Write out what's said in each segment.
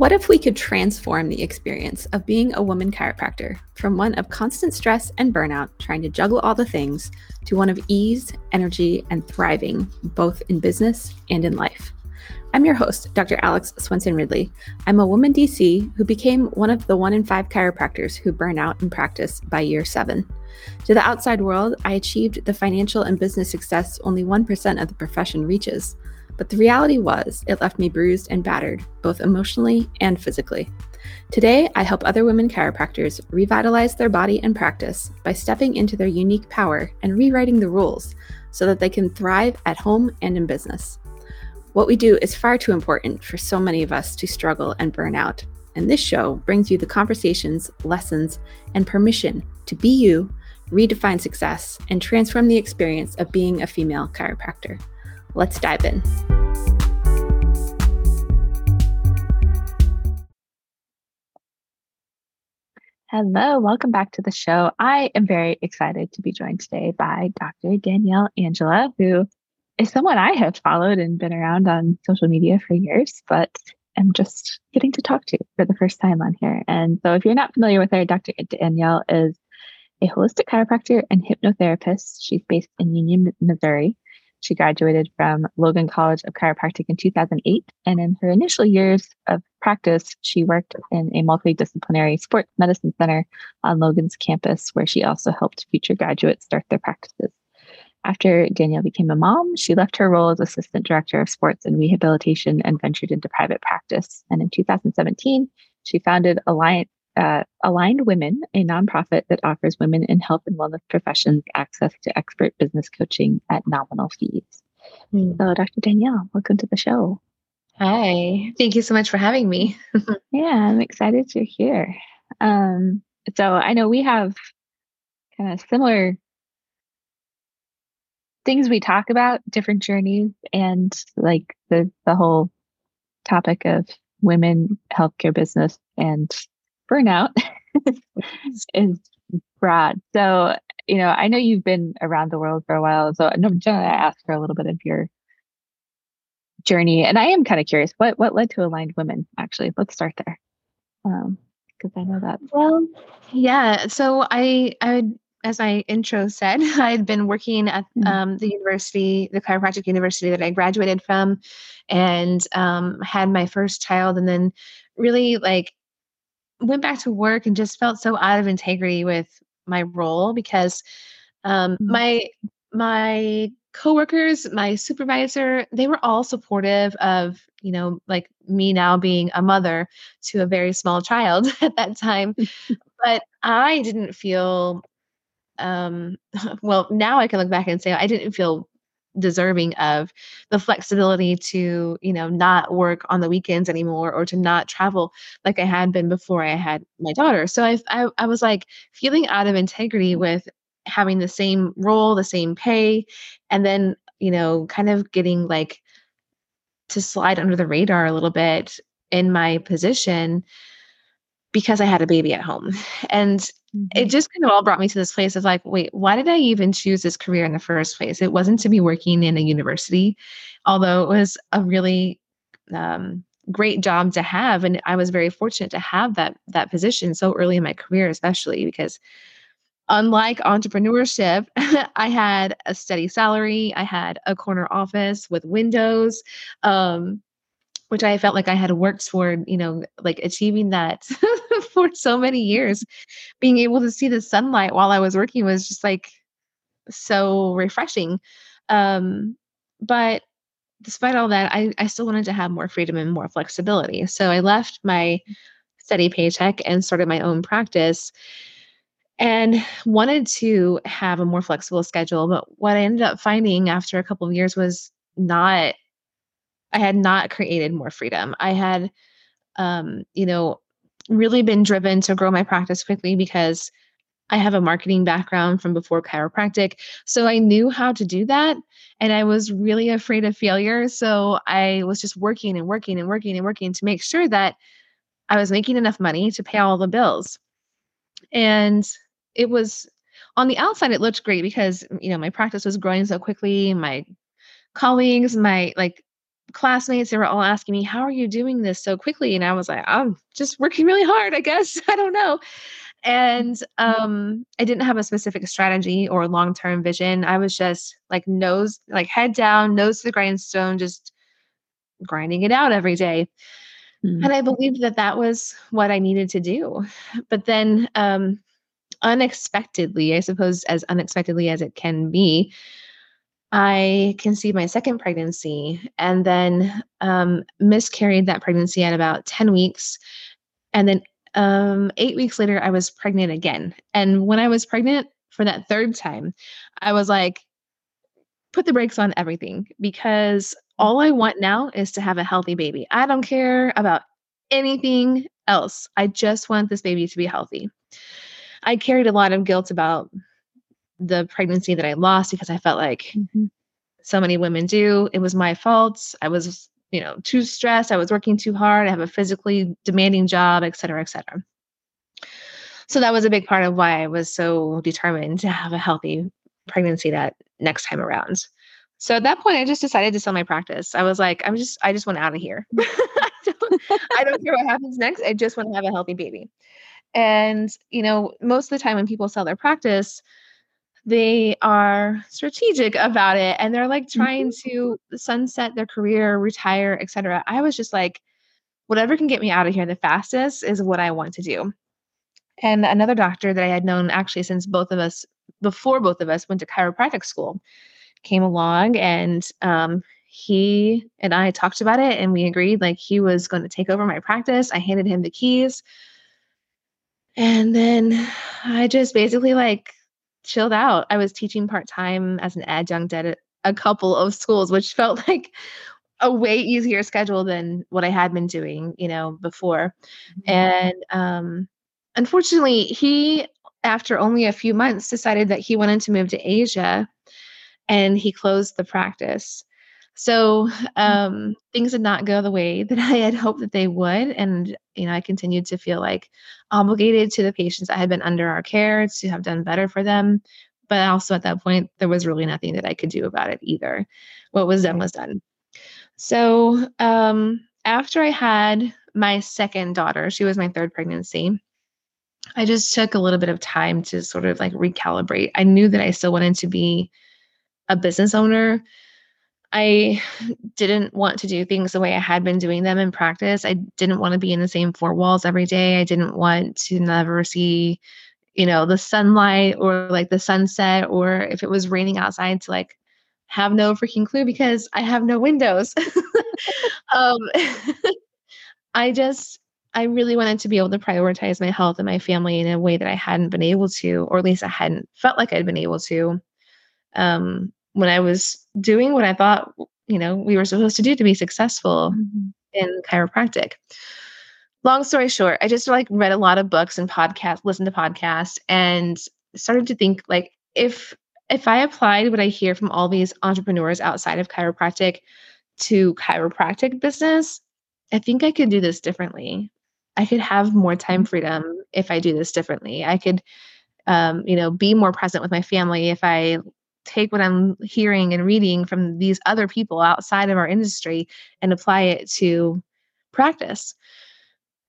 What if we could transform the experience of being a woman chiropractor from one of constant stress and burnout, trying to juggle all the things, to one of ease, energy, and thriving, both in business and in life? I'm your host, Dr. Alex Swenson Ridley. I'm a woman DC who became one of the one in five chiropractors who burn out in practice by year seven. To the outside world, I achieved the financial and business success only 1% of the profession reaches. But the reality was, it left me bruised and battered, both emotionally and physically. Today, I help other women chiropractors revitalize their body and practice by stepping into their unique power and rewriting the rules so that they can thrive at home and in business. What we do is far too important for so many of us to struggle and burn out. And this show brings you the conversations, lessons, and permission to be you, redefine success, and transform the experience of being a female chiropractor. Let's dive in. Hello, welcome back to the show. I am very excited to be joined today by Dr. Danielle Angela, who is someone I have followed and been around on social media for years, but am just getting to talk to for the first time on here. And so, if you're not familiar with her, Dr. Danielle is a holistic chiropractor and hypnotherapist. She's based in Union, Missouri. She graduated from Logan College of Chiropractic in 2008. And in her initial years of practice, she worked in a multidisciplinary sports medicine center on Logan's campus, where she also helped future graduates start their practices. After Danielle became a mom, she left her role as assistant director of sports and rehabilitation and ventured into private practice. And in 2017, she founded Alliance uh, Aligned Women, a nonprofit that offers women in health and wellness professions access to expert business coaching at nominal fees. Mm. So, Dr. Danielle, welcome to the show. Hi, thank you so much for having me. yeah, I'm excited you're here. Um, so, I know we have kind of similar things we talk about, different journeys, and like the the whole topic of women healthcare business and burnout is broad. So, you know, I know you've been around the world for a while. So, generally, I ask for a little bit of your journey, and I am kind of curious what what led to aligned women. Actually, let's start there, because um, I know that. Well, yeah. So I I as my intro said, I had been working at mm-hmm. um, the university, the chiropractic university that I graduated from, and um, had my first child, and then really like went back to work and just felt so out of integrity with my role because um, mm-hmm. my my coworkers, my supervisor, they were all supportive of, you know, like me now being a mother to a very small child at that time. but I didn't feel um well, now I can look back and say I didn't feel deserving of the flexibility to you know not work on the weekends anymore or to not travel like i had been before i had my daughter. So i i, I was like feeling out of integrity with having the same role the same pay and then you know kind of getting like to slide under the radar a little bit in my position because I had a baby at home. And mm-hmm. it just kind of all brought me to this place of like, wait, why did I even choose this career in the first place? It wasn't to be working in a university, although it was a really um, great job to have. And I was very fortunate to have that that position so early in my career, especially because unlike entrepreneurship, I had a steady salary, I had a corner office with windows. Um, which I felt like I had worked toward, you know, like achieving that for so many years. Being able to see the sunlight while I was working was just like so refreshing. Um, but despite all that, I, I still wanted to have more freedom and more flexibility. So I left my steady paycheck and started my own practice and wanted to have a more flexible schedule. But what I ended up finding after a couple of years was not I had not created more freedom. I had, um, you know, really been driven to grow my practice quickly because I have a marketing background from before chiropractic. So I knew how to do that. And I was really afraid of failure. So I was just working and working and working and working to make sure that I was making enough money to pay all the bills. And it was on the outside, it looked great because, you know, my practice was growing so quickly. My colleagues, my like classmates, they were all asking me, How are you doing this so quickly? And I was like, I'm just working really hard, I guess. I don't know. And um, I didn't have a specific strategy or long term vision. I was just like nose, like head down, nose to the grindstone, just grinding it out every day. Mm-hmm. And I believed that that was what I needed to do. But then, um, unexpectedly, I suppose, as unexpectedly as it can be, I conceived my second pregnancy and then um, miscarried that pregnancy at about 10 weeks. And then um, eight weeks later, I was pregnant again. And when I was pregnant for that third time, I was like, put the brakes on everything because all I want now is to have a healthy baby. I don't care about anything else. I just want this baby to be healthy. I carried a lot of guilt about the pregnancy that I lost because I felt like mm-hmm. so many women do. It was my fault. I was, you know, too stressed. I was working too hard. I have a physically demanding job, et cetera, et cetera. So that was a big part of why I was so determined to have a healthy pregnancy that next time around. So at that point, I just decided to sell my practice. I was like, I'm just, I just want out of here. I, don't, I don't care what happens next. I just want to have a healthy baby. And, you know, most of the time when people sell their practice, they are strategic about it and they're like trying mm-hmm. to sunset their career, retire, etc. I was just like, whatever can get me out of here the fastest is what I want to do. And another doctor that I had known actually since both of us, before both of us went to chiropractic school, came along and um, he and I talked about it and we agreed like he was going to take over my practice. I handed him the keys. And then I just basically like chilled out. I was teaching part time as an adjunct at a, couple of schools, which felt like a way easier schedule than what I had been doing, you know, before. Mm-hmm. And um, unfortunately, he, after only a few months, decided that he wanted to move to Asia and he closed the practice. So mm. um, things did not go the way that I had hoped that they would. And, you know, I continued to feel like obligated to the patients that had been under our care to have done better for them. But also at that point, there was really nothing that I could do about it either. What was done was done. So um, after I had my second daughter, she was my third pregnancy. I just took a little bit of time to sort of like recalibrate. I knew that I still wanted to be a business owner I didn't want to do things the way I had been doing them in practice. I didn't want to be in the same four walls every day. I didn't want to never see, you know, the sunlight or like the sunset or if it was raining outside to like have no freaking clue because I have no windows. um, I just, I really wanted to be able to prioritize my health and my family in a way that I hadn't been able to, or at least I hadn't felt like I'd been able to. Um, when I was doing what I thought, you know, we were supposed to do to be successful mm-hmm. in chiropractic. Long story short, I just like read a lot of books and podcasts, listened to podcasts, and started to think like if if I applied what I hear from all these entrepreneurs outside of chiropractic to chiropractic business, I think I could do this differently. I could have more time freedom if I do this differently. I could, um, you know, be more present with my family if I take what I'm hearing and reading from these other people outside of our industry and apply it to practice.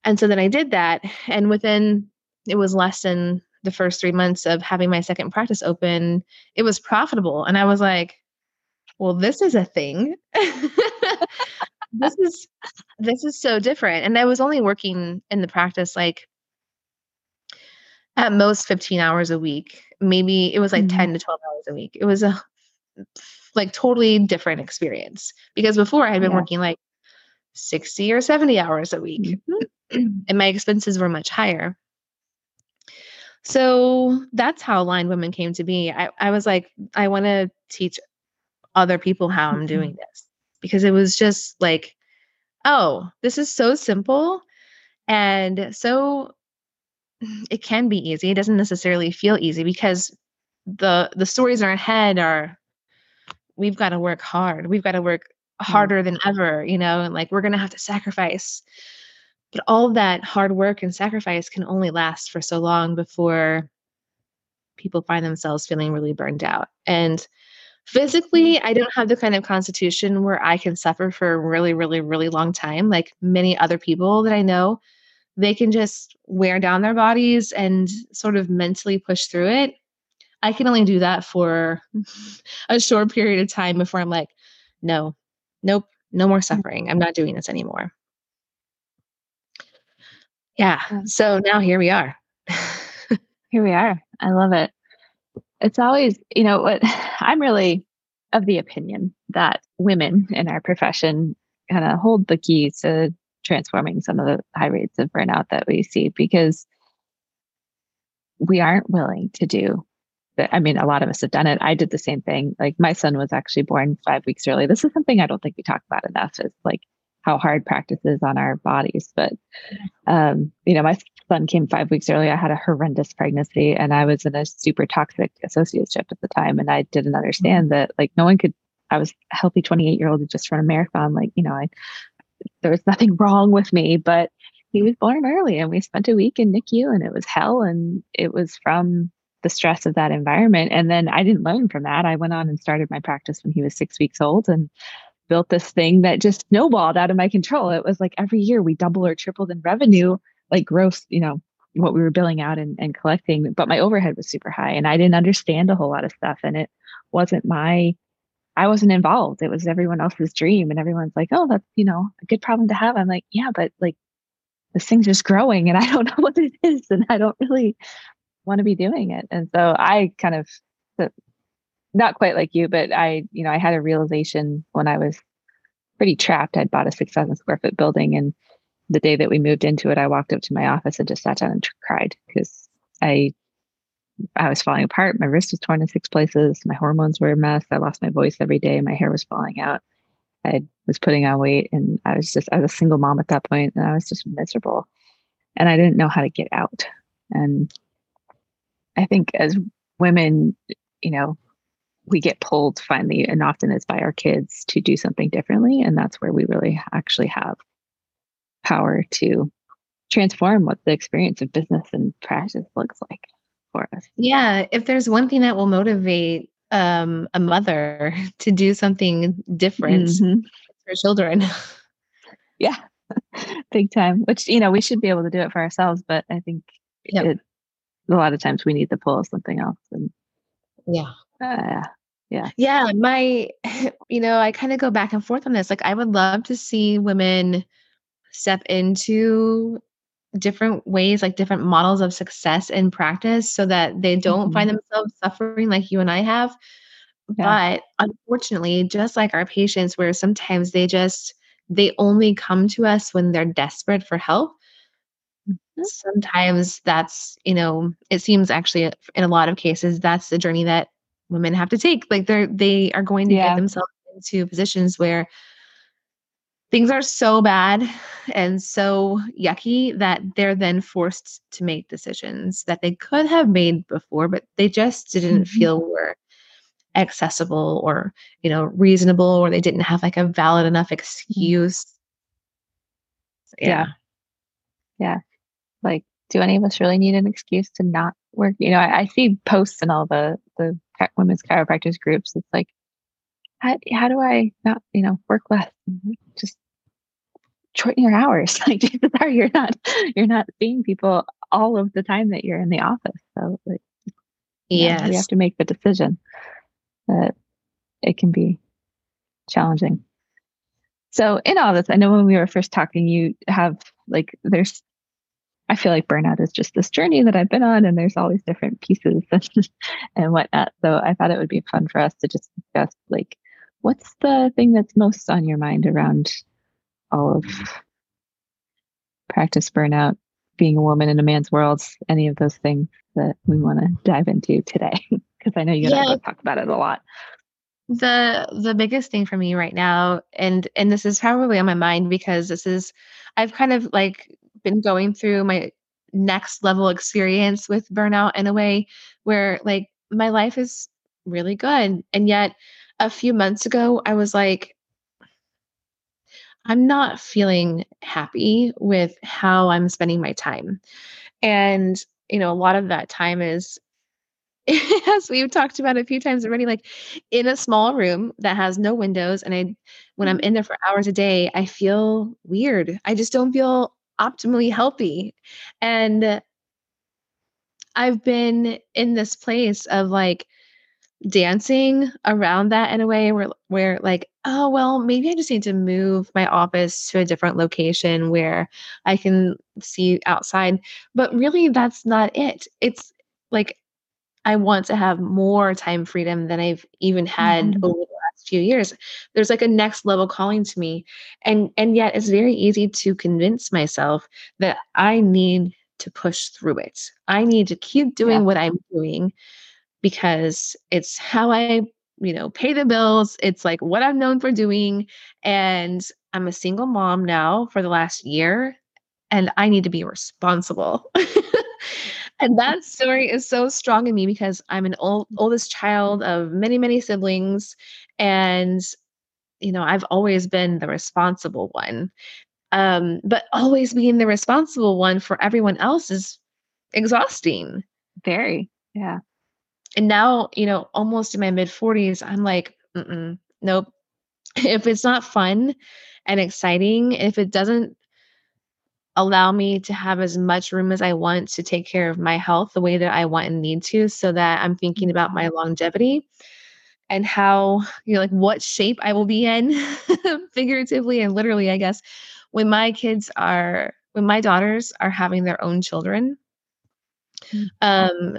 And so then I did that. And within, it was less than the first three months of having my second practice open, it was profitable. And I was like, well, this is a thing. this is this is so different. And I was only working in the practice like at most 15 hours a week maybe it was like mm-hmm. 10 to 12 hours a week it was a like totally different experience because before i had been yeah. working like 60 or 70 hours a week mm-hmm. and my expenses were much higher so that's how aligned women came to be i, I was like i want to teach other people how i'm mm-hmm. doing this because it was just like oh this is so simple and so it can be easy. It doesn't necessarily feel easy because the the stories in our head are we've got to work hard. We've got to work harder than ever, you know, and like we're going to have to sacrifice. But all that hard work and sacrifice can only last for so long before people find themselves feeling really burned out. And Physically, mm-hmm. I don't have the kind of constitution where I can suffer for a really, really, really long time. Like many other people that I know, they can just wear down their bodies and sort of mentally push through it. I can only do that for a short period of time before I'm like, no, nope, no more mm. suffering. I'm not doing this anymore. Yeah. So now here we are. here we are. I love it. It's always, you know, what I'm really of the opinion that women in our profession kind of hold the keys to transforming some of the high rates of burnout that we see because we aren't willing to do that. I mean, a lot of us have done it. I did the same thing. Like my son was actually born five weeks early. This is something I don't think we talk about enough is like how hard practice is on our bodies. But, um, you know, my son came five weeks early. I had a horrendous pregnancy and I was in a super toxic associateship at the time. And I didn't understand mm-hmm. that like no one could, I was a healthy 28 year old who just run a marathon. Like, you know, I, there was nothing wrong with me, but he was born early and we spent a week in NICU and it was hell. And it was from the stress of that environment. And then I didn't learn from that. I went on and started my practice when he was six weeks old and built this thing that just snowballed out of my control. It was like every year we double or tripled in revenue, like gross, you know, what we were billing out and, and collecting. But my overhead was super high and I didn't understand a whole lot of stuff. And it wasn't my, I wasn't involved. It was everyone else's dream. And everyone's like, oh, that's, you know, a good problem to have. I'm like, yeah, but like this thing's just growing and I don't know what it is. And I don't really want to be doing it. And so I kind of, not quite like you, but I, you know, I had a realization when I was pretty trapped. I'd bought a 6,000 square foot building. And the day that we moved into it, I walked up to my office and just sat down and cried because I, I was falling apart. My wrist was torn in six places. My hormones were a mess. I lost my voice every day. My hair was falling out. I was putting on weight and I was just, I was a single mom at that point and I was just miserable and I didn't know how to get out. And I think as women, you know, we get pulled finally, and often it's by our kids to do something differently. And that's where we really actually have power to transform what the experience of business and practice looks like for us. Yeah. If there's one thing that will motivate um, a mother to do something different mm-hmm. for children. yeah. Big time. Which, you know, we should be able to do it for ourselves, but I think yep. it a lot of times we need the pull of something else and yeah uh, yeah yeah my you know i kind of go back and forth on this like i would love to see women step into different ways like different models of success in practice so that they don't mm-hmm. find themselves suffering like you and i have yeah. but unfortunately just like our patients where sometimes they just they only come to us when they're desperate for help Mm-hmm. sometimes that's you know it seems actually in a lot of cases that's the journey that women have to take like they're they are going to yeah. get themselves into positions where things are so bad and so yucky that they're then forced to make decisions that they could have made before but they just didn't mm-hmm. feel were accessible or you know reasonable or they didn't have like a valid enough mm-hmm. excuse yeah yeah like, do any of us really need an excuse to not work? You know, I, I see posts in all the the women's chiropractors groups. It's like, how, how do I not, you know, work less? Just shorten your hours. Like, sorry, you're not you're not seeing people all of the time that you're in the office. So, like, yeah, we have to make the decision that it can be challenging. So, in all this, I know when we were first talking, you have like there's I feel like burnout is just this journey that I've been on, and there's all these different pieces and, and whatnot. So I thought it would be fun for us to just discuss like what's the thing that's most on your mind around all of practice burnout, being a woman in a man's world, any of those things that we want to dive into today. Because I know you yeah. talk about it a lot. The the biggest thing for me right now, and and this is probably on my mind because this is I've kind of like been going through my next level experience with burnout in a way where like my life is really good. And yet a few months ago, I was like, I'm not feeling happy with how I'm spending my time. And, you know, a lot of that time is as we've talked about a few times already, like in a small room that has no windows, and I, when I'm in mm-hmm. there for hours a day, I feel weird. I just don't feel optimally healthy, and I've been in this place of like dancing around that in a way where where like oh well maybe i just need to move my office to a different location where i can see outside. But really that's not it. It's like i want to have more time freedom than i've even had mm-hmm. over the last few years. There's like a next level calling to me. And and yet it's very easy to convince myself that i need to push through it. I need to keep doing yeah. what i'm doing because it's how I, you know, pay the bills. It's like what I'm known for doing. And I'm a single mom now for the last year, and I need to be responsible. and that story is so strong in me because I'm an old oldest child of many, many siblings. And, you know, I've always been the responsible one. Um, but always being the responsible one for everyone else is exhausting. Very. Yeah and now you know almost in my mid 40s i'm like nope if it's not fun and exciting if it doesn't allow me to have as much room as i want to take care of my health the way that i want and need to so that i'm thinking about my mm-hmm. longevity and how you know like what shape i will be in figuratively and literally i guess when my kids are when my daughters are having their own children. Um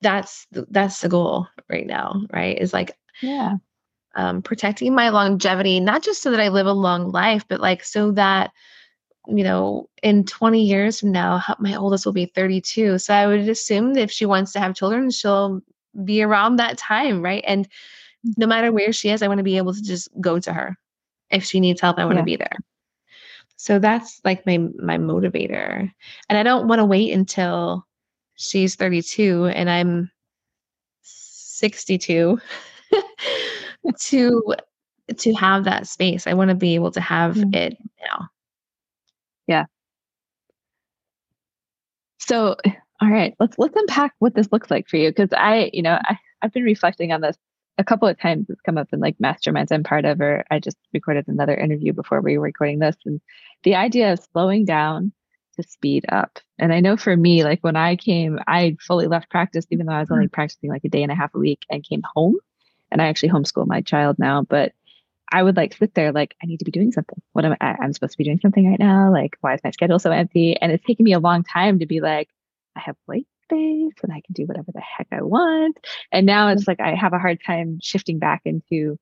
that's that's the goal right now right? Is like yeah. um protecting my longevity not just so that i live a long life but like so that you know in 20 years from now my oldest will be 32 so i would assume that if she wants to have children she'll be around that time right? And no matter where she is i want to be able to just go to her if she needs help i want to yeah. be there. So that's like my my motivator. And i don't want to wait until she's 32 and I'm 62 to to have that space. I want to be able to have mm-hmm. it now. Yeah. So, all right, let's let's unpack what this looks like for you because I, you know, I I've been reflecting on this a couple of times. It's come up in like masterminds I'm part of, or I just recorded another interview before we were recording this, and the idea of slowing down to speed up. And I know for me, like when I came, I fully left practice, even though I was only mm-hmm. practicing like a day and a half a week and came home. And I actually homeschool my child now, but I would like sit there like I need to be doing something. What am I? I'm supposed to be doing something right now. Like, why is my schedule so empty? And it's taken me a long time to be like, I have white space and I can do whatever the heck I want. And now it's like I have a hard time shifting back into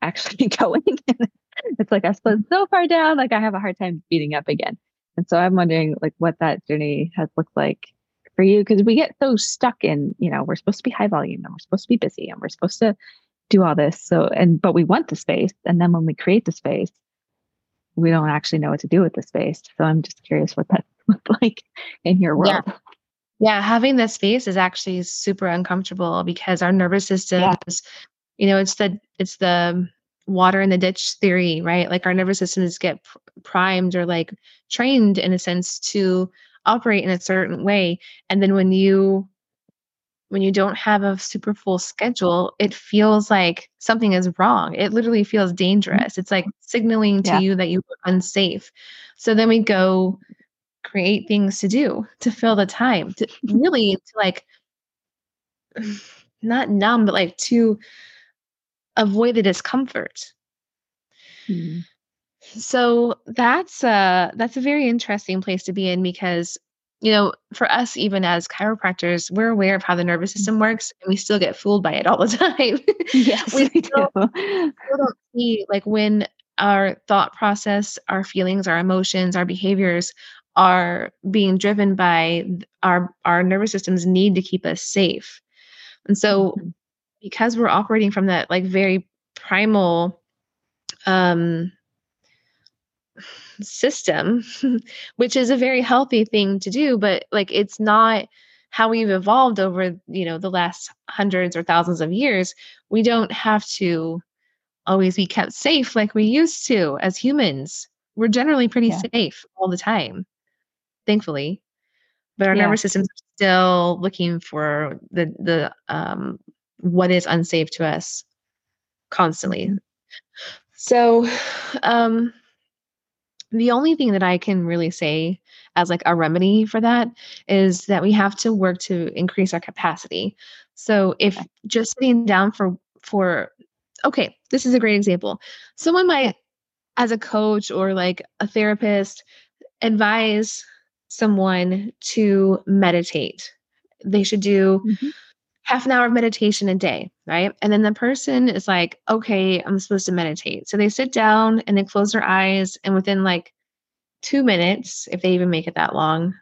actually going. it's like I slid so far down, like I have a hard time speeding up again. And so I'm wondering like what that journey has looked like for you because we get so stuck in, you know, we're supposed to be high volume and we're supposed to be busy and we're supposed to do all this. So and but we want the space and then when we create the space, we don't actually know what to do with the space. So I'm just curious what that looked like in your world. Yeah. Yeah, having the space is actually super uncomfortable because our nervous system yeah. is, you know, it's the it's the water in the ditch theory, right? Like our nervous systems get primed or like trained in a sense to operate in a certain way. And then when you when you don't have a super full schedule, it feels like something is wrong. It literally feels mm-hmm. dangerous. It's like signaling to yeah. you that you are unsafe. So then we go create things to do to fill the time, to really to like not numb, but like to avoid the discomfort. Hmm. So that's a that's a very interesting place to be in because you know, for us, even as chiropractors, we're aware of how the nervous system works, and we still get fooled by it all the time. Yes, we, we still, do. still don't see like when our thought process, our feelings, our emotions, our behaviors are being driven by our our nervous system's need to keep us safe. And so mm-hmm because we're operating from that like very primal um system which is a very healthy thing to do but like it's not how we've evolved over you know the last hundreds or thousands of years we don't have to always be kept safe like we used to as humans we're generally pretty yeah. safe all the time thankfully but our yeah. nervous systems are still looking for the the um what is unsafe to us constantly. So um the only thing that I can really say as like a remedy for that is that we have to work to increase our capacity. So if just sitting down for for okay, this is a great example. Someone might as a coach or like a therapist advise someone to meditate. They should do mm-hmm. Half an hour of meditation a day, right? And then the person is like, okay, I'm supposed to meditate. So they sit down and they close their eyes, and within like two minutes, if they even make it that long,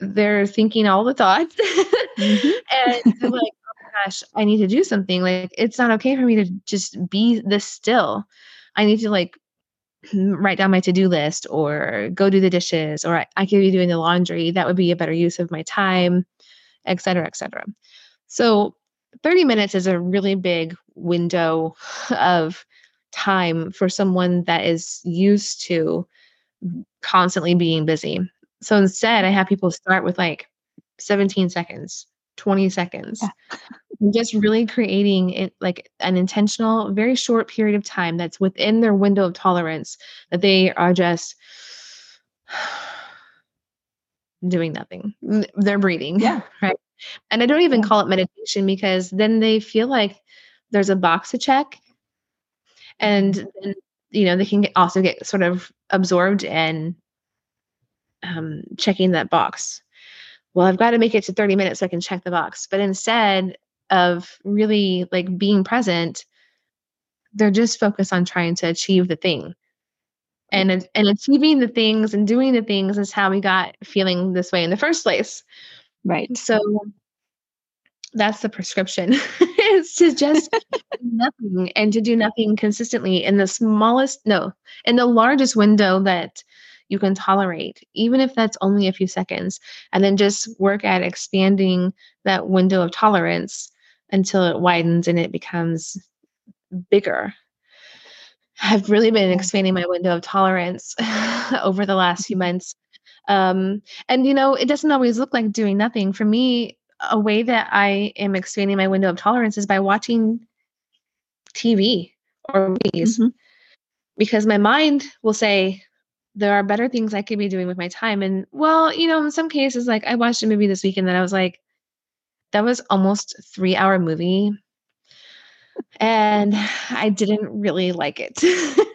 they're thinking all the thoughts. mm-hmm. and they're like, oh my gosh, I need to do something. Like, it's not okay for me to just be this still. I need to like write down my to-do list or go do the dishes or I, I could be doing the laundry that would be a better use of my time et cetera et cetera. So 30 minutes is a really big window of time for someone that is used to constantly being busy. So instead i have people start with like 17 seconds 20 seconds yeah. just really creating it like an intentional very short period of time that's within their window of tolerance that they are just doing nothing. They're breathing yeah. right? And i don't even call it meditation because then they feel like there's a box to check. And mm-hmm. then you know they can get, also get sort of absorbed in um, checking that box. Well i've got to make it to 30 minutes so i can check the box. But instead of really like being present they're just focused on trying to achieve the thing and mm. and achieving the things and doing the things is how we got feeling this way in the first place. Right. So that's the prescription. Is to just nothing and to do nothing consistently in the smallest no in the largest window that you can tolerate, even if that's only a few seconds, and then just work at expanding that window of tolerance until it widens and it becomes bigger. I've really been expanding my window of tolerance over the last few months. Um, and, you know, it doesn't always look like doing nothing. For me, a way that I am expanding my window of tolerance is by watching TV or movies. Mm-hmm. Because my mind will say, there are better things I could be doing with my time. And well, you know, in some cases, like I watched a movie this weekend that I was like, that was almost three hour movie and i didn't really like it.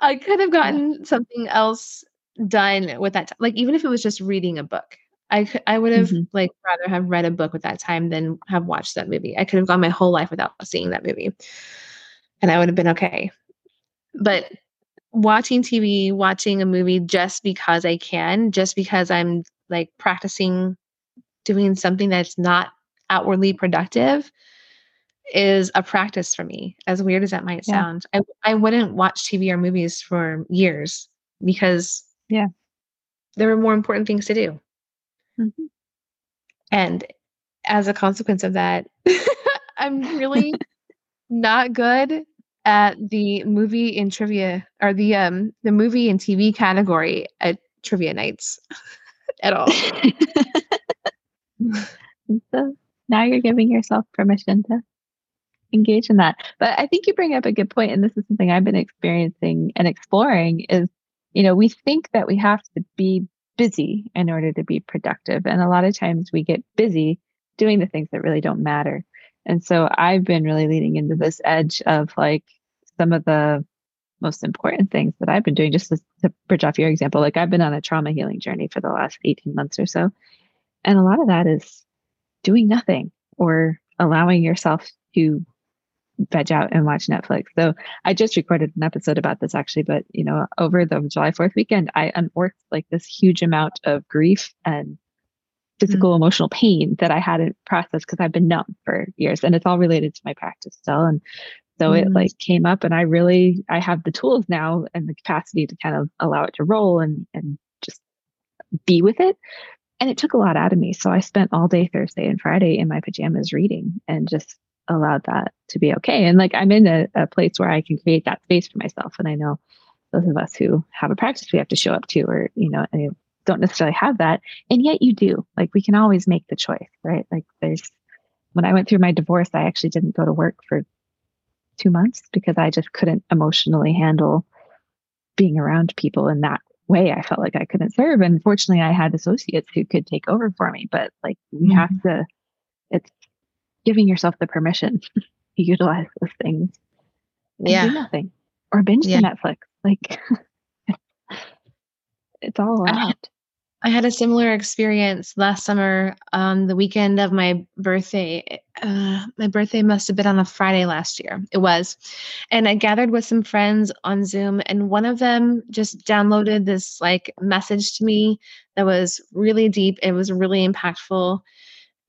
I could have gotten something else done with that like even if it was just reading a book. I i would have mm-hmm. like rather have read a book with that time than have watched that movie. I could have gone my whole life without seeing that movie and i would have been okay. But watching tv watching a movie just because i can just because i'm like practicing doing something that's not outwardly productive is a practice for me as weird as that might yeah. sound I, I wouldn't watch tv or movies for years because yeah there were more important things to do mm-hmm. and as a consequence of that i'm really not good at the movie and trivia or the um the movie and tv category at trivia nights at all so now you're giving yourself permission to engage in that. But I think you bring up a good point, and this is something I've been experiencing and exploring is, you know, we think that we have to be busy in order to be productive. And a lot of times we get busy doing the things that really don't matter. And so I've been really leaning into this edge of like some of the most important things that I've been doing, just to, to bridge off your example. Like I've been on a trauma healing journey for the last 18 months or so. And a lot of that is doing nothing or allowing yourself to veg out and watch Netflix. So I just recorded an episode about this actually, but you know, over the July 4th weekend, I unearthed like this huge amount of grief and physical mm-hmm. emotional pain that I hadn't processed because I've been numb for years and it's all related to my practice still. And so mm-hmm. it like came up and I really I have the tools now and the capacity to kind of allow it to roll and and just be with it and it took a lot out of me. So I spent all day Thursday and Friday in my pajamas reading and just allowed that to be okay. And like I'm in a, a place where I can create that space for myself. And I know those of us who have a practice we have to show up to, or, you know, don't necessarily have that. And yet you do. Like we can always make the choice, right? Like there's, when I went through my divorce, I actually didn't go to work for two months because I just couldn't emotionally handle being around people in that way. I felt like I couldn't serve. And fortunately, I had associates who could take over for me. But like, we mm-hmm. have to, it's giving yourself the permission to utilize those things. yeah. Do nothing or binge yeah. Netflix. Like, it's all allowed. I had a similar experience last summer on the weekend of my birthday. Uh, my birthday must have been on a Friday last year. It was. And I gathered with some friends on Zoom, and one of them just downloaded this like message to me that was really deep. It was really impactful.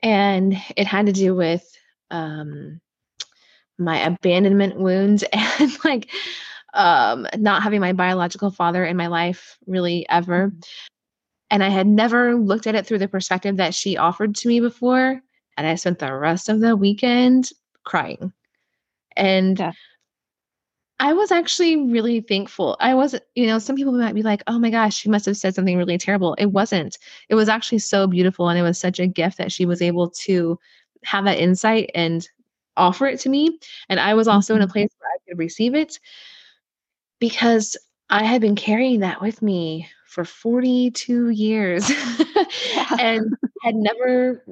And it had to do with um, my abandonment wounds and like um, not having my biological father in my life really ever. Mm-hmm. And I had never looked at it through the perspective that she offered to me before. And I spent the rest of the weekend crying. And yeah. I was actually really thankful. I wasn't, you know, some people might be like, oh my gosh, she must have said something really terrible. It wasn't. It was actually so beautiful. And it was such a gift that she was able to have that insight and offer it to me. And I was also in a mm-hmm. place where I could receive it because I had been carrying that with me for 42 years and had never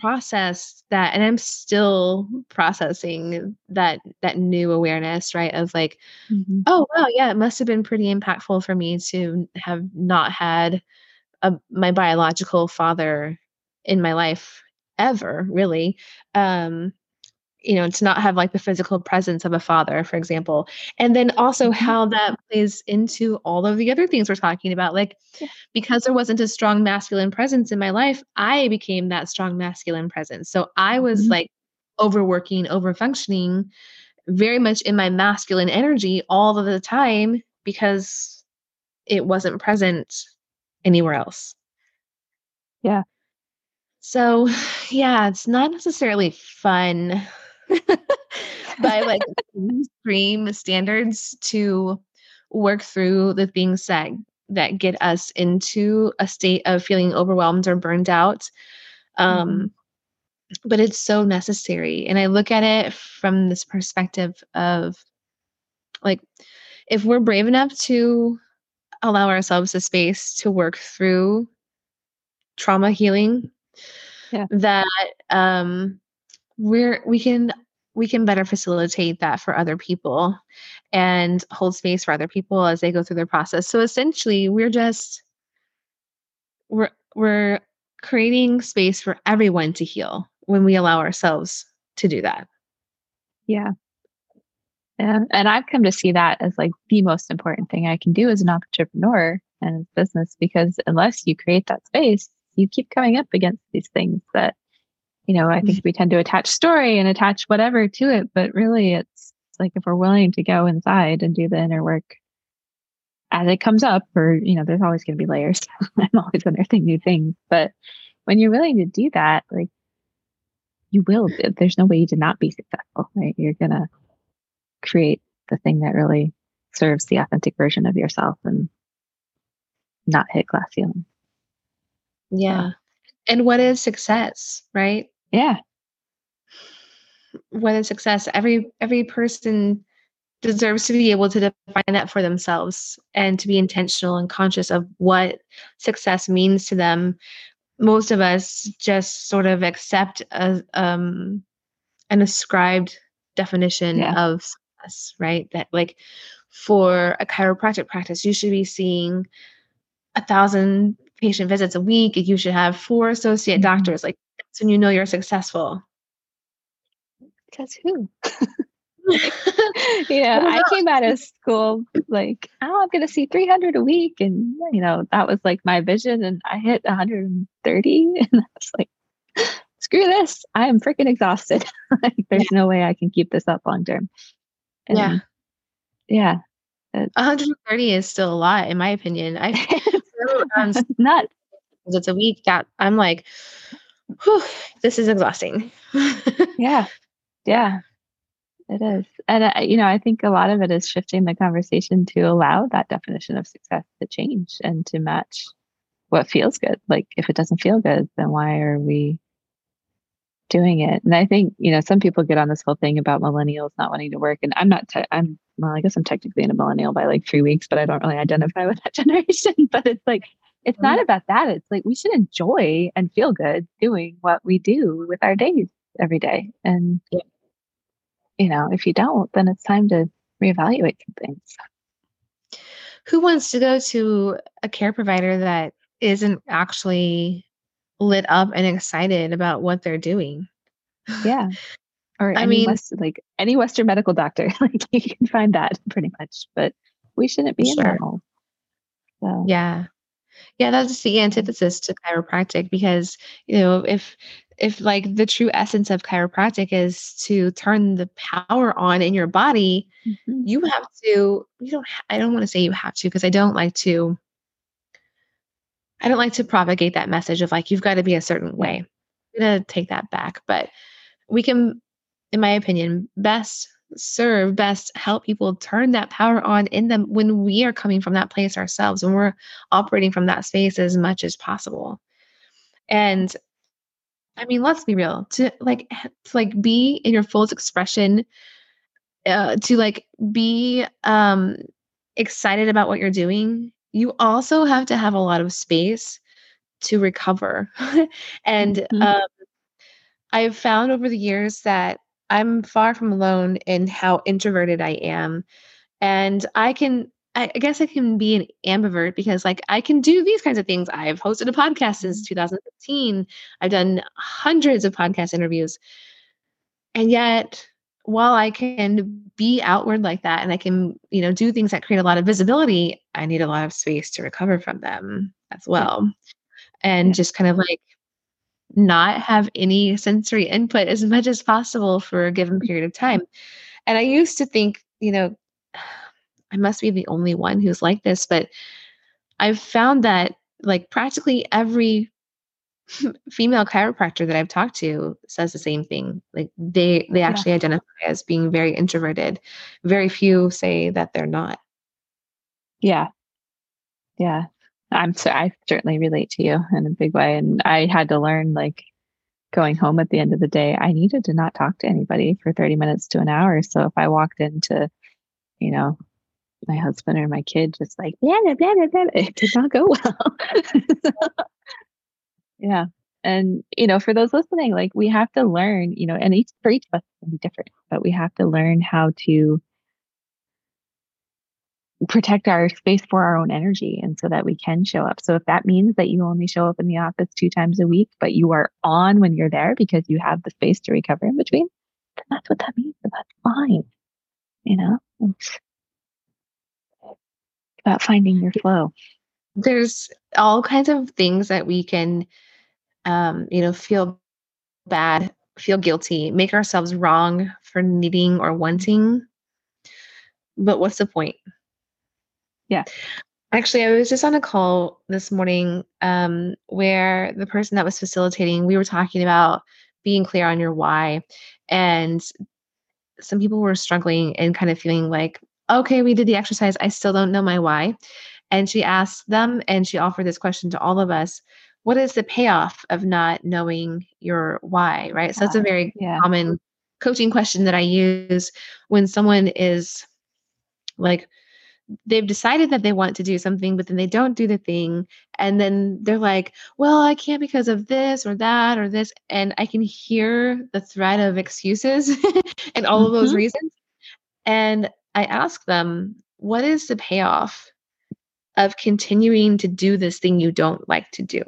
processed that and i'm still processing that that new awareness right of like mm-hmm. oh wow yeah it must have been pretty impactful for me to have not had a, my biological father in my life ever really um you know to not have like the physical presence of a father for example and then also mm-hmm. how that plays into all of the other things we're talking about like yeah. because there wasn't a strong masculine presence in my life i became that strong masculine presence so i was mm-hmm. like overworking over functioning very much in my masculine energy all of the time because it wasn't present anywhere else yeah so yeah it's not necessarily fun by like extreme standards to work through the things that that get us into a state of feeling overwhelmed or burned out um mm-hmm. but it's so necessary and i look at it from this perspective of like if we're brave enough to allow ourselves the space to work through trauma healing yeah. that um we're we can we can better facilitate that for other people and hold space for other people as they go through their process. So essentially we're just we're we're creating space for everyone to heal when we allow ourselves to do that. Yeah. Yeah and i've come to see that as like the most important thing i can do as an entrepreneur and business because unless you create that space you keep coming up against these things that you know, I think mm-hmm. we tend to attach story and attach whatever to it, but really it's like if we're willing to go inside and do the inner work as it comes up, or, you know, there's always going to be layers. I'm always unearthing new things. But when you're willing to do that, like you will, there's no way you to not be successful, right? You're going to create the thing that really serves the authentic version of yourself and not hit glass ceiling. Yeah. And what is success, right? Yeah. What is success? Every every person deserves to be able to define that for themselves and to be intentional and conscious of what success means to them. Most of us just sort of accept a um an ascribed definition yeah. of success, right? That like for a chiropractic practice, you should be seeing a thousand patient visits a week. You should have four associate mm-hmm. doctors. Like that's when you know you're successful. Because who? yeah, I, I came out of school like, oh, I'm going to see 300 a week. And, you know, that was like my vision. And I hit 130. And I was like, screw this. I am freaking exhausted. like, there's yeah. no way I can keep this up long term. yeah. Yeah. 130 is still a lot, in my opinion. I um, nuts. It's a week that I'm like, whew, this is exhausting. yeah. Yeah. It is. And, uh, you know, I think a lot of it is shifting the conversation to allow that definition of success to change and to match what feels good. Like if it doesn't feel good, then why are we doing it? And I think, you know, some people get on this whole thing about millennials not wanting to work. And I'm not, te- I'm, well, I guess I'm technically in a millennial by like three weeks, but I don't really identify with that generation. but it's like, it's not mm-hmm. about that. It's like we should enjoy and feel good doing what we do with our days every day. And, yeah. you know, if you don't, then it's time to reevaluate some things. Who wants to go to a care provider that isn't actually lit up and excited about what they're doing? Yeah. Or I mean, West, like any Western medical doctor, like you can find that pretty much, but we shouldn't be sure. in that mold. So. Yeah. Yeah, that's the antithesis to chiropractic because, you know, if if like the true essence of chiropractic is to turn the power on in your body, mm-hmm. you have to you don't I don't want to say you have to because I don't like to I don't like to propagate that message of like you've got to be a certain way. I'm going to take that back, but we can in my opinion best serve best help people turn that power on in them when we are coming from that place ourselves when we're operating from that space as much as possible and i mean let's be real to like to like be in your fullest expression uh, to like be um excited about what you're doing you also have to have a lot of space to recover and mm-hmm. um i've found over the years that I'm far from alone in how introverted I am. And I can, I guess I can be an ambivert because, like, I can do these kinds of things. I've hosted a podcast since mm-hmm. 2015, I've done hundreds of podcast interviews. And yet, while I can be outward like that and I can, you know, do things that create a lot of visibility, I need a lot of space to recover from them as well. And just kind of like not have any sensory input as much as possible for a given period of time. And I used to think, you know, I must be the only one who's like this, but I've found that like practically every female chiropractor that I've talked to says the same thing. Like they they actually yeah. identify as being very introverted. Very few say that they're not. Yeah. Yeah. I'm so I certainly relate to you in a big way. And I had to learn like going home at the end of the day, I needed to not talk to anybody for 30 minutes to an hour. So if I walked into, you know, my husband or my kid just like blah, blah, blah, blah, it did not go well. yeah. And you know, for those listening, like we have to learn, you know, and each for each of us can be different, but we have to learn how to protect our space for our own energy and so that we can show up. So if that means that you only show up in the office two times a week, but you are on when you're there because you have the space to recover in between, then that's what that means. And that's fine. You know, it's about finding your flow. There's all kinds of things that we can, um, you know, feel bad, feel guilty, make ourselves wrong for needing or wanting. But what's the point? Yeah. Actually, I was just on a call this morning um, where the person that was facilitating, we were talking about being clear on your why. And some people were struggling and kind of feeling like, okay, we did the exercise. I still don't know my why. And she asked them and she offered this question to all of us What is the payoff of not knowing your why? Right. So that's a very yeah. common coaching question that I use when someone is like, they've decided that they want to do something but then they don't do the thing and then they're like well i can't because of this or that or this and i can hear the thread of excuses and all mm-hmm. of those mm-hmm. reasons and i ask them what is the payoff of continuing to do this thing you don't like to do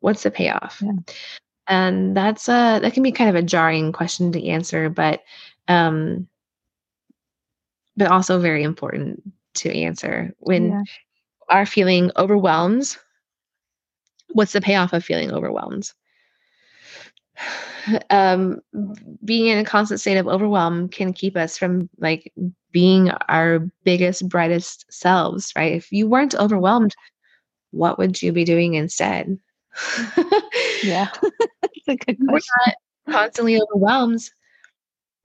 what's the payoff yeah. and that's a that can be kind of a jarring question to answer but um but also very important to answer. When yeah. are feeling overwhelmed what's the payoff of feeling overwhelmed? Um being in a constant state of overwhelm can keep us from like being our biggest brightest selves right? If you weren't overwhelmed what would you be doing instead? Yeah. It's a good question. we're not constantly overwhelmed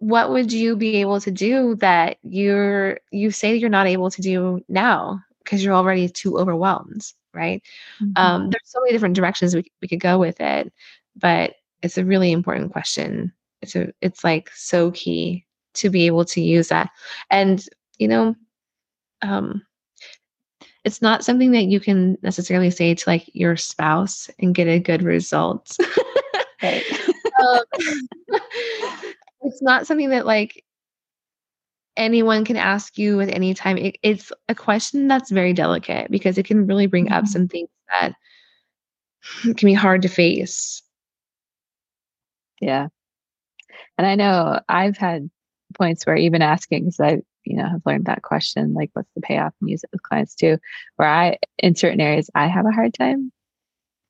what would you be able to do that you're you say you're not able to do now because you're already too overwhelmed right? Mm-hmm. Um, there's so many different directions we, we could go with it, but it's a really important question. It's a, it's like so key to be able to use that. And, you know, um, it's not something that you can necessarily say to like your spouse and get a good result. right. um, it's not something that like anyone can ask you at any time. It, it's a question that's very delicate because it can really bring mm-hmm. up some things that can be hard to face. Yeah. And I know I've had points where even asking, because I, you know, have learned that question, like what's the payoff and use it with clients too, where I, in certain areas, I have a hard time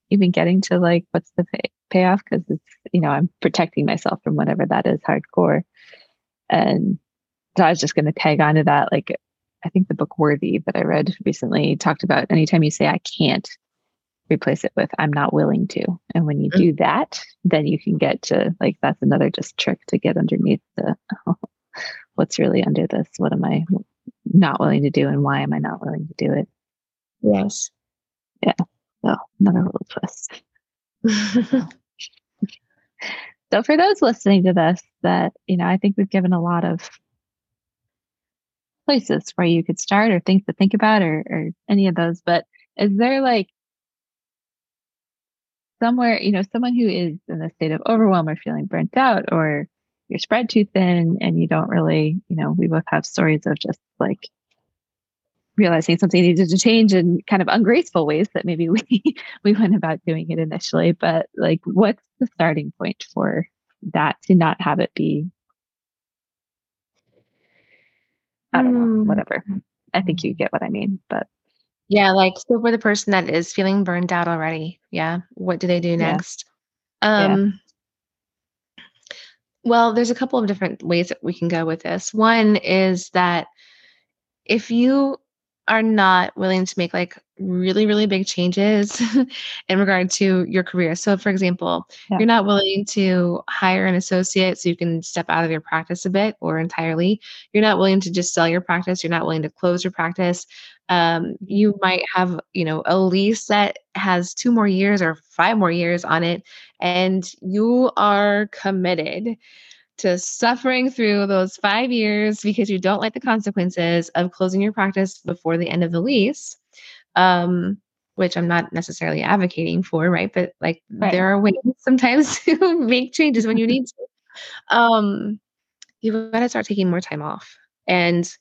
even getting to like, what's the pay, payoff? Because it's, you know, I'm protecting myself from whatever that is hardcore. And so I was just going to tag onto that. Like, I think the book Worthy that I read recently talked about anytime you say, I can't, replace it with I'm not willing to. And when you mm-hmm. do that, then you can get to like that's another just trick to get underneath the oh, what's really under this? What am I not willing to do and why am I not willing to do it? Yes. Yeah. So another little twist. so for those listening to this that, you know, I think we've given a lot of places where you could start or things to think about or, or any of those, but is there like somewhere, you know, someone who is in a state of overwhelm or feeling burnt out or you're spread too thin and you don't really, you know, we both have stories of just like realizing something needed to change in kind of ungraceful ways that maybe we we went about doing it initially. But like what's the starting point for that to not have it be I don't know, hmm. whatever. I think you get what I mean, but yeah, like so for the person that is feeling burned out already, yeah, what do they do next? Yeah. Um yeah. well, there's a couple of different ways that we can go with this. One is that if you are not willing to make like really really big changes in regard to your career. So for example yeah. you're not willing to hire an associate so you can step out of your practice a bit or entirely. You're not willing to just sell your practice. You're not willing to close your practice. Um, you might have you know a lease that has two more years or five more years on it and you are committed to suffering through those five years because you don't like the consequences of closing your practice before the end of the lease, um, which I'm not necessarily advocating for, right? But like right. there are ways sometimes to make changes when you need to. Um, you've got to start taking more time off. And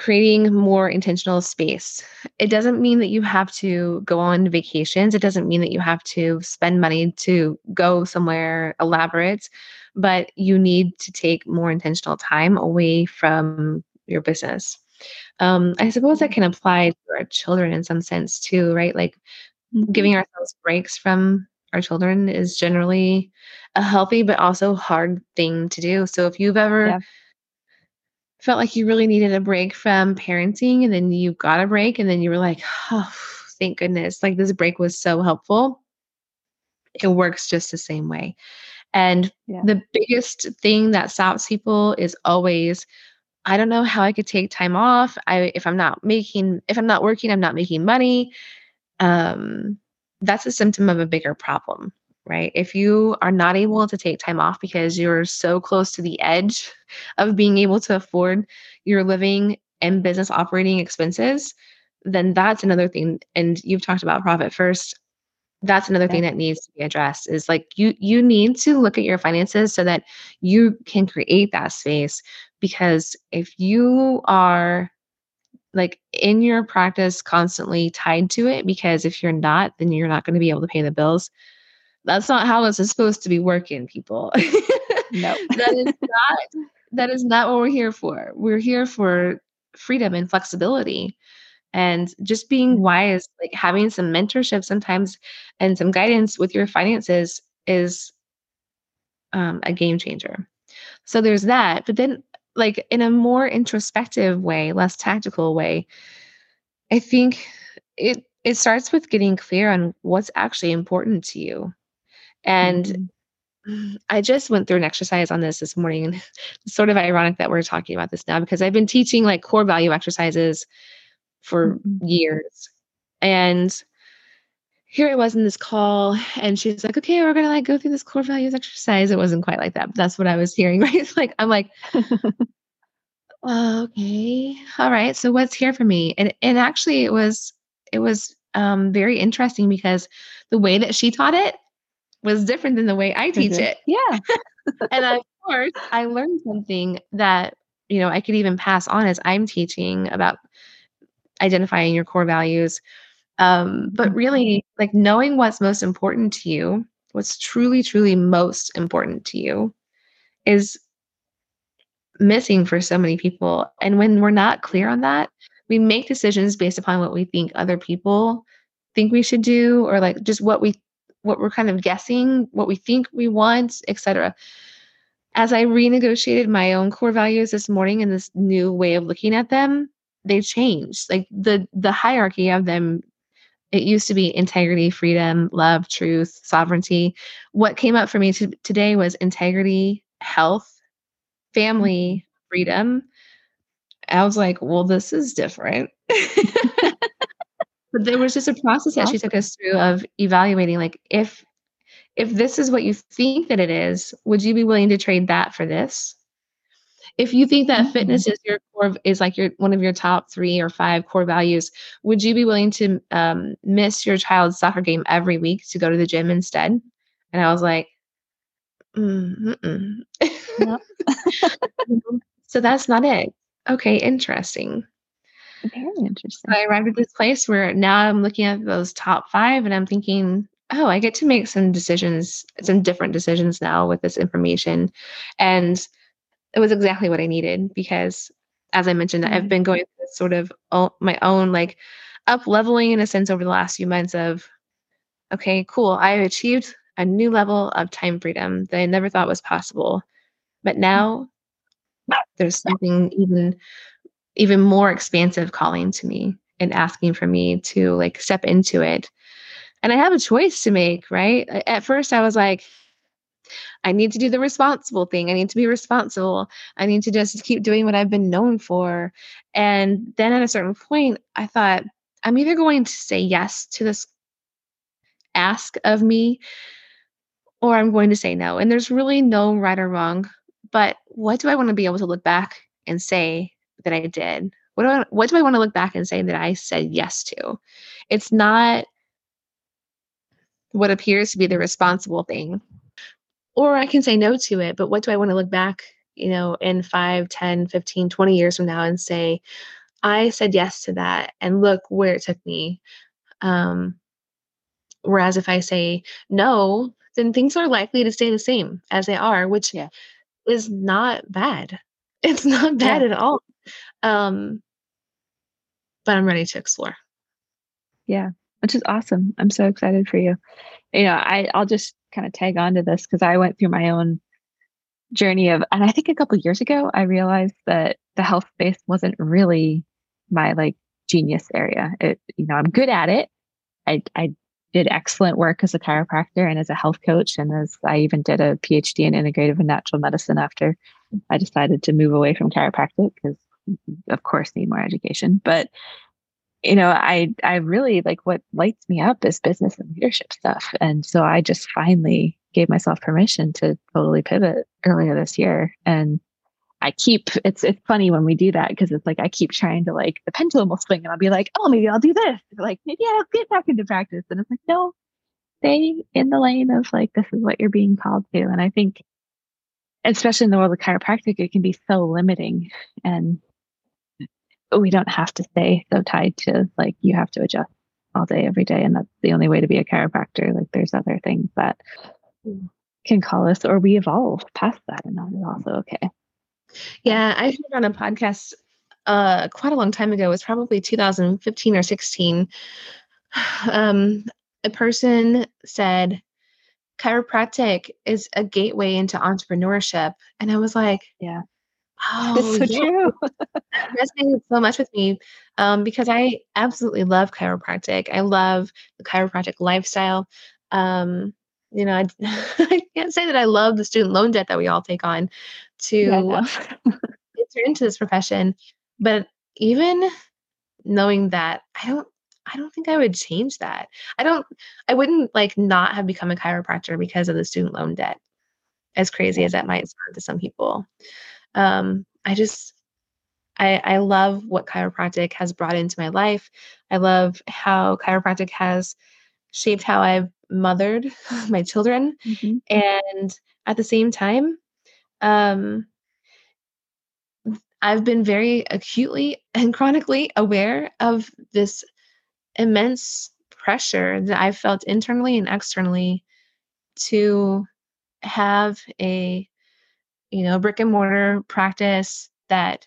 creating more intentional space. It doesn't mean that you have to go on vacations. It doesn't mean that you have to spend money to go somewhere elaborate, but you need to take more intentional time away from your business. Um, I suppose that can apply to our children in some sense too, right? Like mm-hmm. giving ourselves breaks from our children is generally a healthy but also hard thing to do. So if you've ever yeah felt like you really needed a break from parenting and then you got a break and then you were like, oh, thank goodness. Like this break was so helpful. It works just the same way. And yeah. the biggest thing that stops people is always, I don't know how I could take time off. I if I'm not making if I'm not working, I'm not making money. Um, that's a symptom of a bigger problem right? If you are not able to take time off because you're so close to the edge of being able to afford your living and business operating expenses, then that's another thing. And you've talked about profit first. That's another thing that needs to be addressed is like you you need to look at your finances so that you can create that space because if you are like in your practice constantly tied to it because if you're not then you're not going to be able to pay the bills that's not how this is supposed to be working, people. no. that is not that is not what we're here for. We're here for freedom and flexibility and just being mm-hmm. wise, like having some mentorship sometimes and some guidance with your finances is um, a game changer. So there's that. But then, like in a more introspective way, less tactical way, I think it it starts with getting clear on what's actually important to you. And mm-hmm. I just went through an exercise on this this morning. And it's sort of ironic that we're talking about this now because I've been teaching like core value exercises for mm-hmm. years. And here I was in this call, and she's like, okay, we're gonna like go through this core values exercise. It wasn't quite like that, but that's what I was hearing, right? It's like, I'm like, okay, all right. So what's here for me? And and actually it was it was um very interesting because the way that she taught it was different than the way I teach Mhm. it. Yeah. and of course, I learned something that you know I could even pass on as I'm teaching about identifying your core values. Um, but Mhm. really, like knowing what's most important to you, what's truly, truly most important to you, is missing for so many people. And when we're not clear on that, we make decisions based upon what we think other people think we should do, or like just what we what we're kind of guessing, what we think we want, etc as I renegotiated my own core values this morning and this new way of looking at them, they changed. Like the the hierarchy of them, it used to be integrity, freedom, love, truth, sovereignty. What came up for me to, today was integrity, health, family, mm-hmm. freedom. I was like, well, this is different. but there was just a process that she took us through of evaluating like if if this is what you think that it is, would you be willing to trade that for this? If you think that Mhm. fitness is your core is like your one of your top three or five core values, would you be willing to um, miss your child's soccer game every week to go to the gym instead? And I was like, mm. So that's not it. Okay, interesting. Very interesting. So I arrived at this place where now I'm looking at those top five and I'm thinking, oh, I get to make some decisions, some different decisions now with this information. And it was exactly what I needed because, as I mentioned, I've Mhm. been going through this sort of my own like up leveling in a sense over the last few months of, okay, cool, I have achieved a new level of time freedom that I never thought was possible. But now there's something even even more expansive calling to me and asking for me to like step into it. And I have a choice to make, right? At first I was like I need to do the responsible thing. I need to be responsible. I need to just keep doing what I've been known for. And then at a certain point I thought I'm either going to say yes to this ask of me or I'm going to say no. And there's really no right or wrong. But what do I want to be able to look back and say that I did? What do I, what do I want to look back and say that I said yes to? It's not what appears to be the responsible thing. Or I can say no to it, but what do I want to look back, you know, in 5, 10, 15, 20 years from now and say, I said yes to that and look where it took me. Um, whereas if I say no, then things are likely to stay the same as they are, which Yeah. is not bad. It's not bad Yeah. at all. Um, but I'm ready to explore. Yeah, which is awesome. I'm so excited for you. You know, I I'll just kind of tag on to this because I went through my own journey of, and I think a couple years ago I realized that the health space wasn't really my like genius area. It, you know, I'm good at it. I I did excellent work as a chiropractor and as a health coach, and as I even did a PhD in integrative and natural medicine after I decided to move away from chiropractic because, of course, need more education. But you know, I I really like what lights me up is business and leadership stuff. And so I just finally gave myself permission to totally pivot earlier this year. And I keep it's it's funny when we do that because it's like I keep trying to like the pendulum will swing and I'll be like, oh maybe I'll do this. Like maybe I'll get back into practice. And it's like, no, stay in the lane of like this is what you're being called to. And I think especially in the world of chiropractic, it can be so limiting and we don't have to stay so tied to like you have to adjust all day every day and that's the only way to be a chiropractor like there's other things that can call us or we evolve past that and that is also okay Yeah, I heard on a podcast uh, quite a long time ago. It was probably 2015 or 16. Um, a person said chiropractic is a gateway into entrepreneurship, and I was like, Yeah. Oh, it's so yeah. true That resonated so much with me um, because I absolutely love chiropractic. I love the chiropractic lifestyle. Um, you know, I, I can't say that I love the student loan debt that we all take on to Yeah, enter into this profession, but even knowing that, I don't. I don't think I would change that. I don't, I wouldn't like not have become a chiropractor because of the student loan debt, as crazy as that might sound to some people. Um, I just, I, I love what chiropractic has brought into my life. I love how chiropractic has shaped how I've mothered my children. Mm-hmm. And at the same time, um, I've been very acutely and chronically aware of this immense pressure that I've felt internally and externally to have a you know brick and mortar practice that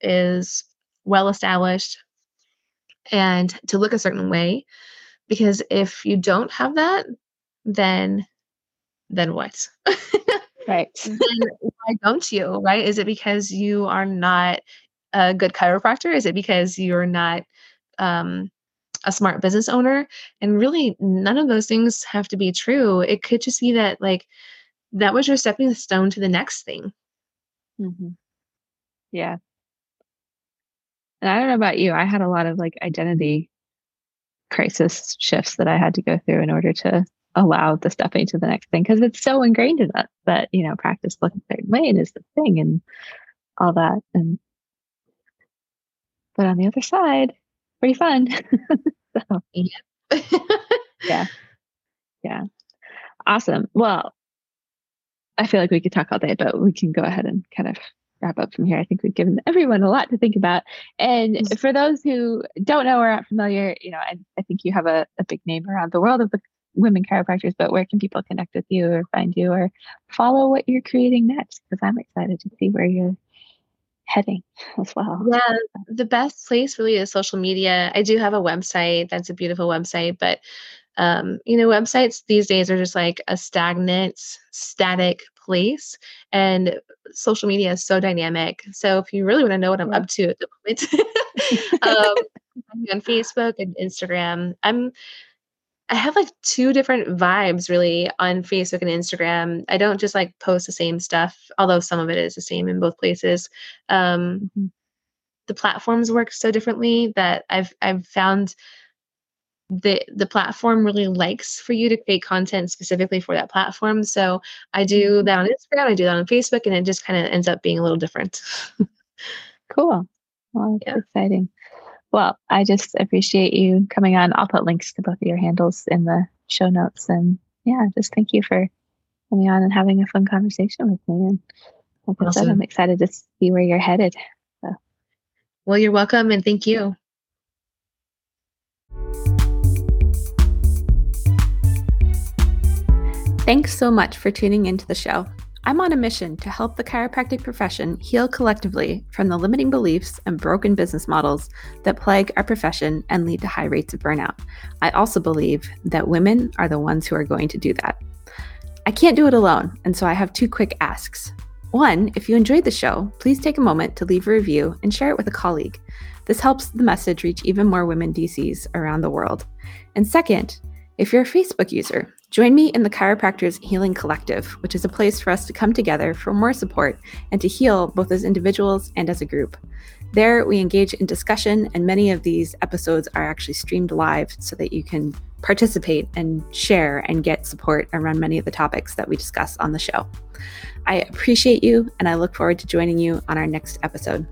is well established and to look a certain way because if you don't have that then then what? Right. Then why don't you right? Is it because you are not a good chiropractor? Is it because you're not um, a smart business owner? And really none of those things have to be true. It could just be that like that was your stepping stone to the next thing mm-hmm. yeah and i don't know about you i had a lot of like identity crisis shifts that i had to go through in order to allow the stepping to the next thing because it's so ingrained in us that you know practice look a certain way and is the thing and all that and but on the other side pretty fun. so, yeah. yeah. Yeah. Awesome. Well, I feel like we could talk all day, but we can go ahead and kind of wrap up from here. I think we've given everyone a lot to think about. And for those who don't know or aren't familiar, you know, I, I think you have a, a big name around the world of the women chiropractors, but where can people connect with you or find you or follow what you're creating next? Because I'm excited to see where you're heading as well. Yeah, the best place really is social media. I do have a website. That's a beautiful website, but um, you know, websites these days are just like a stagnant, static place, and social media is so dynamic. So if you really want to know what I'm up to at the moment, um, on Facebook and Instagram. I'm I have like two different vibes really on Facebook and Instagram. I don't just like post the same stuff, although some of it is the same in both places. Um, mm-hmm. the platforms work so differently that I've I've found the the platform really likes for you to create content specifically for that platform. So I do mm-hmm. that on Instagram, I do that on Facebook, and it just kind of ends up being a little different. cool. Well, yeah. exciting. Well, I just appreciate you coming on. I'll put links to both of your handles in the show notes. And yeah, just thank you for coming on and having a fun conversation with me. And like awesome. I said, I'm excited to see where you're headed. So. Well, you're welcome and thank you. Thanks so much for tuning into the show. I'm on a mission to help the chiropractic profession heal collectively from the limiting beliefs and broken business models that plague our profession and lead to high rates of burnout. I also believe that women are the ones who are going to do that. I can't do it alone, and so I have two quick asks. One, if you enjoyed the show, please take a moment to leave a review and share it with a colleague. This helps the message reach even more women DCs around the world. And second, if you're a Facebook user, Join me in the Chiropractors Healing Collective, which is a place for us to come together for more support and to heal both as individuals and as a group. There, we engage in discussion, and many of these episodes are actually streamed live so that you can participate and share and get support around many of the topics that we discuss on the show. I appreciate you, and I look forward to joining you on our next episode.